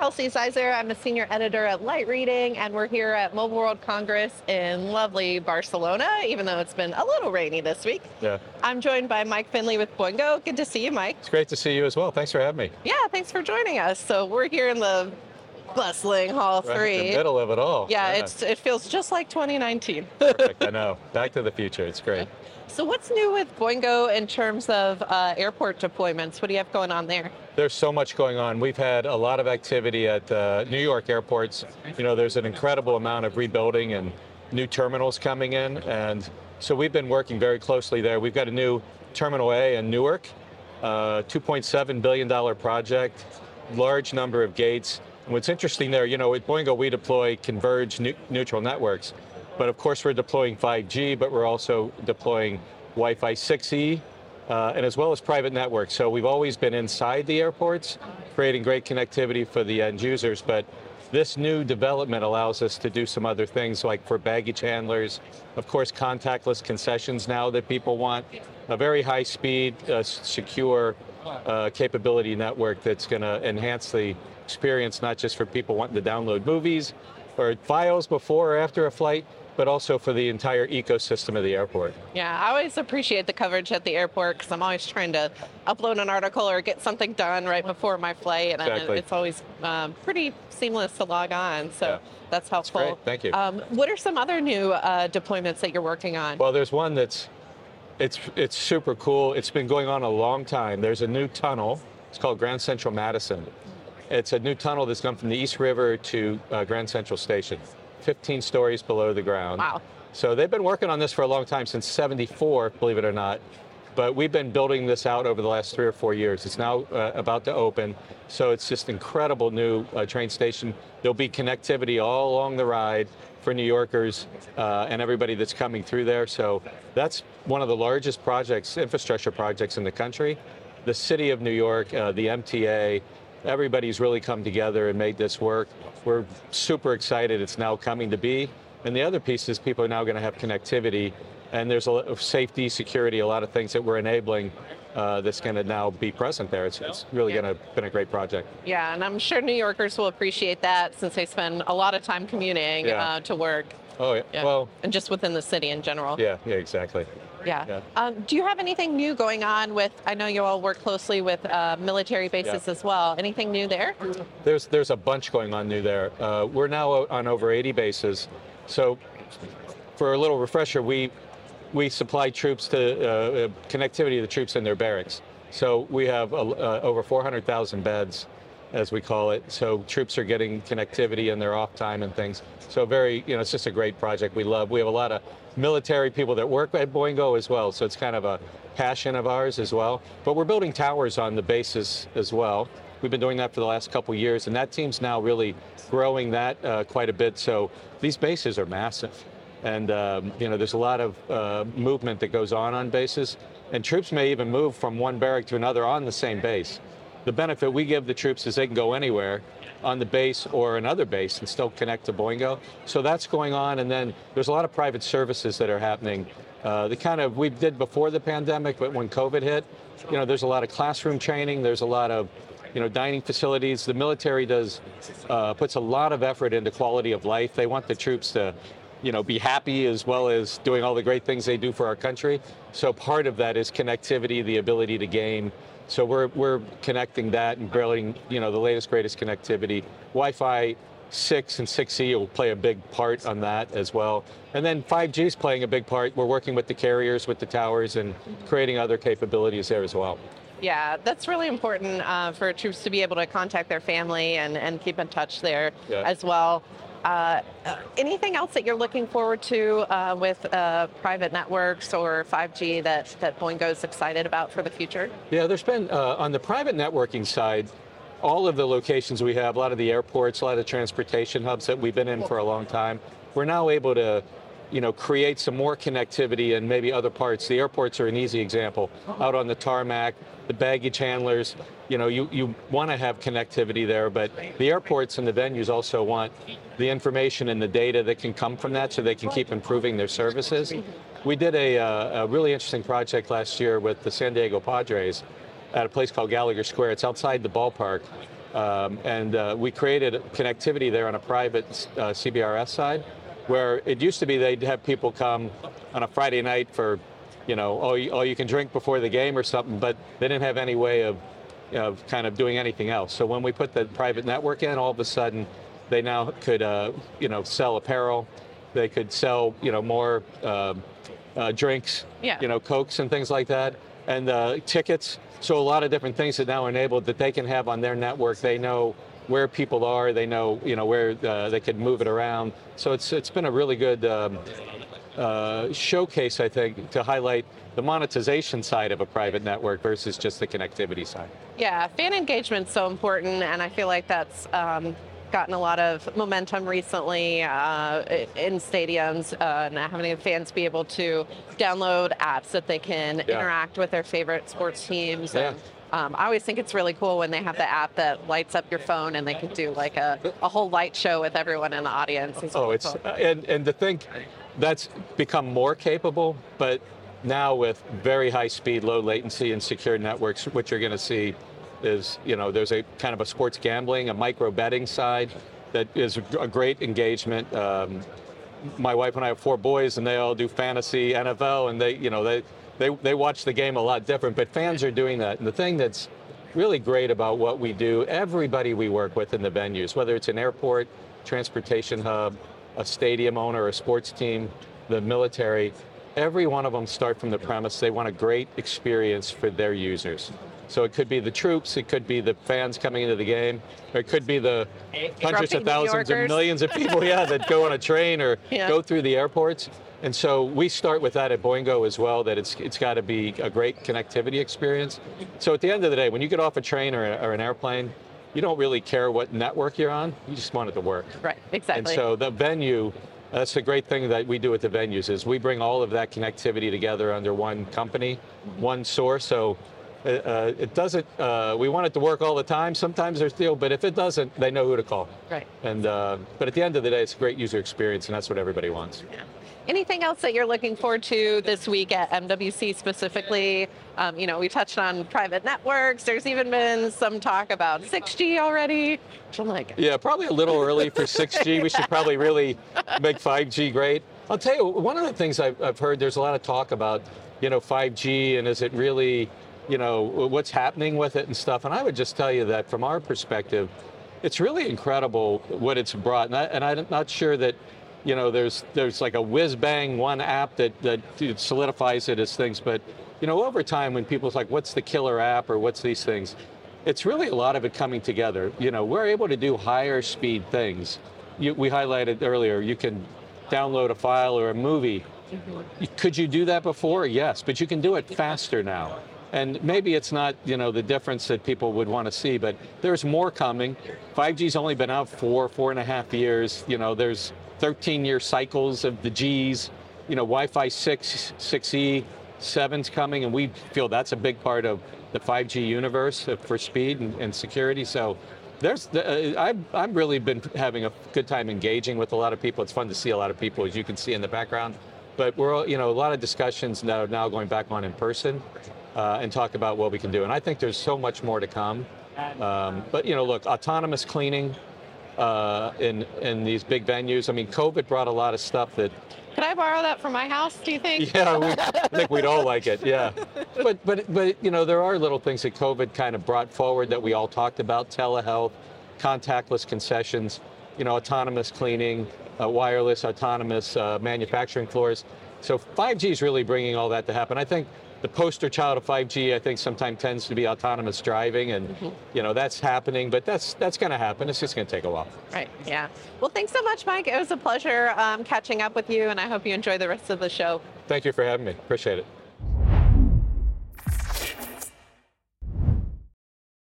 Kelsey Ziser. I'm a senior editor at Light Reading, and we're here at Mobile World Congress in lovely Barcelona, even though it's been a little rainy this week. Yeah. I'm joined by Mike Finley with Boingo. Good to see you, Mike. It's great to see you as well. Thanks for having me. Yeah, thanks for joining us. So we're here in the bustling Hall Right 3. in the middle of it all. Yeah, it's it feels just like 2019. perfect. I know. Back to the future. It's great. so what's new with Boingo in terms of uh, airport deployments? What do you have going on there? There's so much going on. We've had a lot of activity at uh, New York airports. You know, there's an incredible amount of rebuilding and new terminals coming in, and so we've been working very closely there. We've got a new Terminal A in Newark, uh, 2.7 billion dollar project, large number of gates. What's interesting there, you know, at Boingo we deploy converged nu- neutral networks, but of course we're deploying 5G, but we're also deploying Wi-Fi 6E, uh, and as well as private networks. So we've always been inside the airports, creating great connectivity for the end users, but this new development allows us to do some other things like for baggage handlers, of course, contactless concessions now that people want, a very high speed, uh, secure uh, capability network that's going to enhance the experience, not just for people wanting to download movies or files before or after a flight, but also for the entire ecosystem of the airport. Yeah, I always appreciate the coverage at the airport because I'm always trying to upload an article or get something done right before my flight, and Exactly. it's always um, pretty seamless to log on. So Yeah. that's helpful. great. Thank you. Um, what are some other new uh, deployments that you're working on? Well, there's one that's it's it's super cool. It's been going on a long time. There's a new tunnel. It's called Grand Central Madison. It's a new tunnel that's gone from the East River to uh, Grand Central Station, 15 stories below the ground. Wow. So they've been working on this for a long time, since 74, believe it or not. But we've been building this out over the last three or four years. It's now uh, about to open. So it's just incredible new uh, train station. There'll be connectivity all along the ride for New Yorkers uh, and everybody that's coming through there. So that's one of the largest projects, infrastructure projects in the country. The city of New York, uh, the MTA, everybody's really come together and made this work. We're super excited it's now coming to be. And the other piece is people are now going to have connectivity, and there's a lot of safety, security, a lot of things that we're enabling uh, that's going to now be present there. It's, it's really Yeah. going to been a great project. yeah, and I'm sure New Yorkers will appreciate that since they spend a lot of time commuting Yeah. uh, to work. Oh yeah. Yeah. Well, and just within the city in general. yeah, yeah, exactly. Yeah. Yeah. Um, do you have anything new going on with? I know you all work closely with uh, military bases Yeah. as well. Anything new there? There's there's a bunch going on new there. Uh, we're now on over 80 bases. So, for a little refresher, we we supply troops to uh, uh, connectivity to the troops in their barracks. So we have uh, uh, over 400,000 beds, as we call it. So troops are getting connectivity in their off time and things. So very, you know, it's just a great project. We love. We have a lot of military people that work at Boingo as well. So it's kind of a passion of ours as well. But we're building towers on the bases as well. We've been doing that for the last couple years, and that team's now really growing that uh, quite a bit. So these bases are massive, and um, you know there's a lot of uh, movement that goes on on bases, and troops may even move from one barrack to another on the same base. The benefit we give the troops is they can go anywhere on the base or another base and still connect to Boingo. So that's going on, and then there's a lot of private services that are happening. Uh, the kind of we did before the pandemic, but when COVID hit, you know, there's a lot of classroom training. There's a lot of you know, dining facilities. The military does uh, puts a lot of effort into quality of life. They want the troops to, you know, be happy as well as doing all the great things they do for our country. So part of that is connectivity, the ability to game. So we're we're connecting that and building, you know, the latest greatest connectivity. Wi-Fi 6 and 6E will play a big part on that as well. And then 5G is playing a big part. We're working with the carriers, with the towers, and creating other capabilities there as well. Yeah, that's really important uh, for troops to be able to contact their family and, and keep in touch there Yeah. as well. Uh, anything else that you're looking forward to uh, with uh, private networks or 5G that, that Boingo's excited about for the future? Yeah, there's been uh, on the private networking side, all of the locations we have, a lot of the airports, a lot of transportation hubs that we've been in for a long time, we're now able to, you know, create some more connectivity in maybe other parts. The airports are an easy example. Out on the tarmac, the baggage handlers, you know, you, you want to have connectivity there, but the airports and the venues also want the information and the data that can come from that so they can keep improving their services. We did a, uh, a really interesting project last year with the San Diego Padres at a place called Gallagher Square. It's outside the ballpark. Um, and uh, we created connectivity there on a private uh, CBRS side, where it used to be they'd have people come on a Friday night for, you know, all you, all you can drink before the game or something, but they didn't have any way of, of kind of doing anything else. So when we put the private network in, all of a sudden, they now could, uh, you know, sell apparel. They could sell, you know, more um uh, drinks, Yeah. you know, cokes and things like that, and uh, tickets. So a lot of different things that now are enabled that they can have on their network. They know where people are. They know, you know, where uh, they could move it around. So it's it's been a really good um, uh, showcase, I think, to highlight the monetization side of a private network versus just the connectivity side. Yeah, fan engagement's so important, and I feel like that's um, gotten a lot of momentum recently uh, in stadiums, uh, and having fans be able to download apps that they can Yeah. interact with their favorite sports teams. Yeah. And, um, I always think it's really cool when they have the app that lights up your phone and they can do like a, a whole light show with everyone in the audience. It's Oh, really it's cool. and and to think that's become more capable, but now with very high speed, low latency, and secure networks, what you're going to see is you know there's a kind of a sports gambling, a micro betting side that is a great engagement. Um, my wife and I have four boys, and they all do fantasy NFL, and they you know they they they watch the game a lot different. But fans are doing that, and the thing that's really great about what we do, everybody we work with in the venues, whether it's an airport, transportation hub, a stadium owner, a sports team, the military, every one of them start from the premise they want a great experience for their users. So it could be the troops, it could be the fans coming into the game, or it could be the hundreds of thousands or millions of people, yeah, that go on a train or Yeah. go through the airports. And so we start with that at Boingo as well, that it's, it's got to be a great connectivity experience. So at the end of the day, when you get off a train or, or an airplane, you don't really care what network you're on, you just want it to work. right, exactly. And so the venue, that's the great thing that we do at the venues is we bring all of that connectivity together under one company, one source. So uh, uh, it doesn't. Uh, we want it to work all the time. Sometimes there's still, but if it doesn't, they know who to call. right. And uh, but at the end of the day, it's a great user experience, and that's what everybody wants. Yeah. Anything else that you're looking forward to this week at MWC specifically? Um, you know, we touched on private networks. There's even been some talk about 6G already. Which I'm like, Yeah, probably a little early for 6G. We should probably really make 5G great. I'll tell you, one of the things I've, I've heard, there's a lot of talk about, you know, 5G and is it really, you know, what's happening with it and stuff. And I would just tell you that from our perspective, it's really incredible what it's brought. And, I, and I'm not sure that, you know, there's there's like a whiz bang one app that, that solidifies it as things. But, you know, over time when people's like, what's the killer app or what's these things? It's really a lot of it coming together. You know, we're able to do higher speed things. You, we highlighted earlier, you can download a file or a movie. Mm-hmm. Could you do that before? Yes, but you can do it faster now. And maybe it's not, you know, the difference that people would want to see, but there's more coming. 5G's only been out for four and a half years. You know, there's 13 year cycles of the G's. You know, Wi-Fi 6, 6E, 7's coming, and we feel that's a big part of the 5G universe for speed and, and security. So there's, uh, I've, I've really been having a good time engaging with a lot of people. It's fun to see a lot of people, as you can see in the background. But we're, you know, a lot of discussions now, now going back on in person uh, and talk about what we can do. And I think there's so much more to come. Um, but, you know, look, autonomous cleaning uh, in, in these big venues. I mean, COVID brought a lot of stuff that could I borrow that from my house? Do you think? yeah, we, I think we'd all like it. Yeah, but but but you know there are little things that COVID kind of brought forward that we all talked about: telehealth, contactless concessions, you know, autonomous cleaning, uh, wireless autonomous uh, manufacturing floors. So 5G is really bringing all that to happen. I think the poster child of 5G, I think, sometimes tends to be autonomous driving, and you know that's happening. But that's that's going to happen. It's just going to take a while. Right. Yeah. Well, thanks so much, Mike. It was a pleasure um, catching up with you, and I hope you enjoy the rest of the show. Thank you for having me. Appreciate it.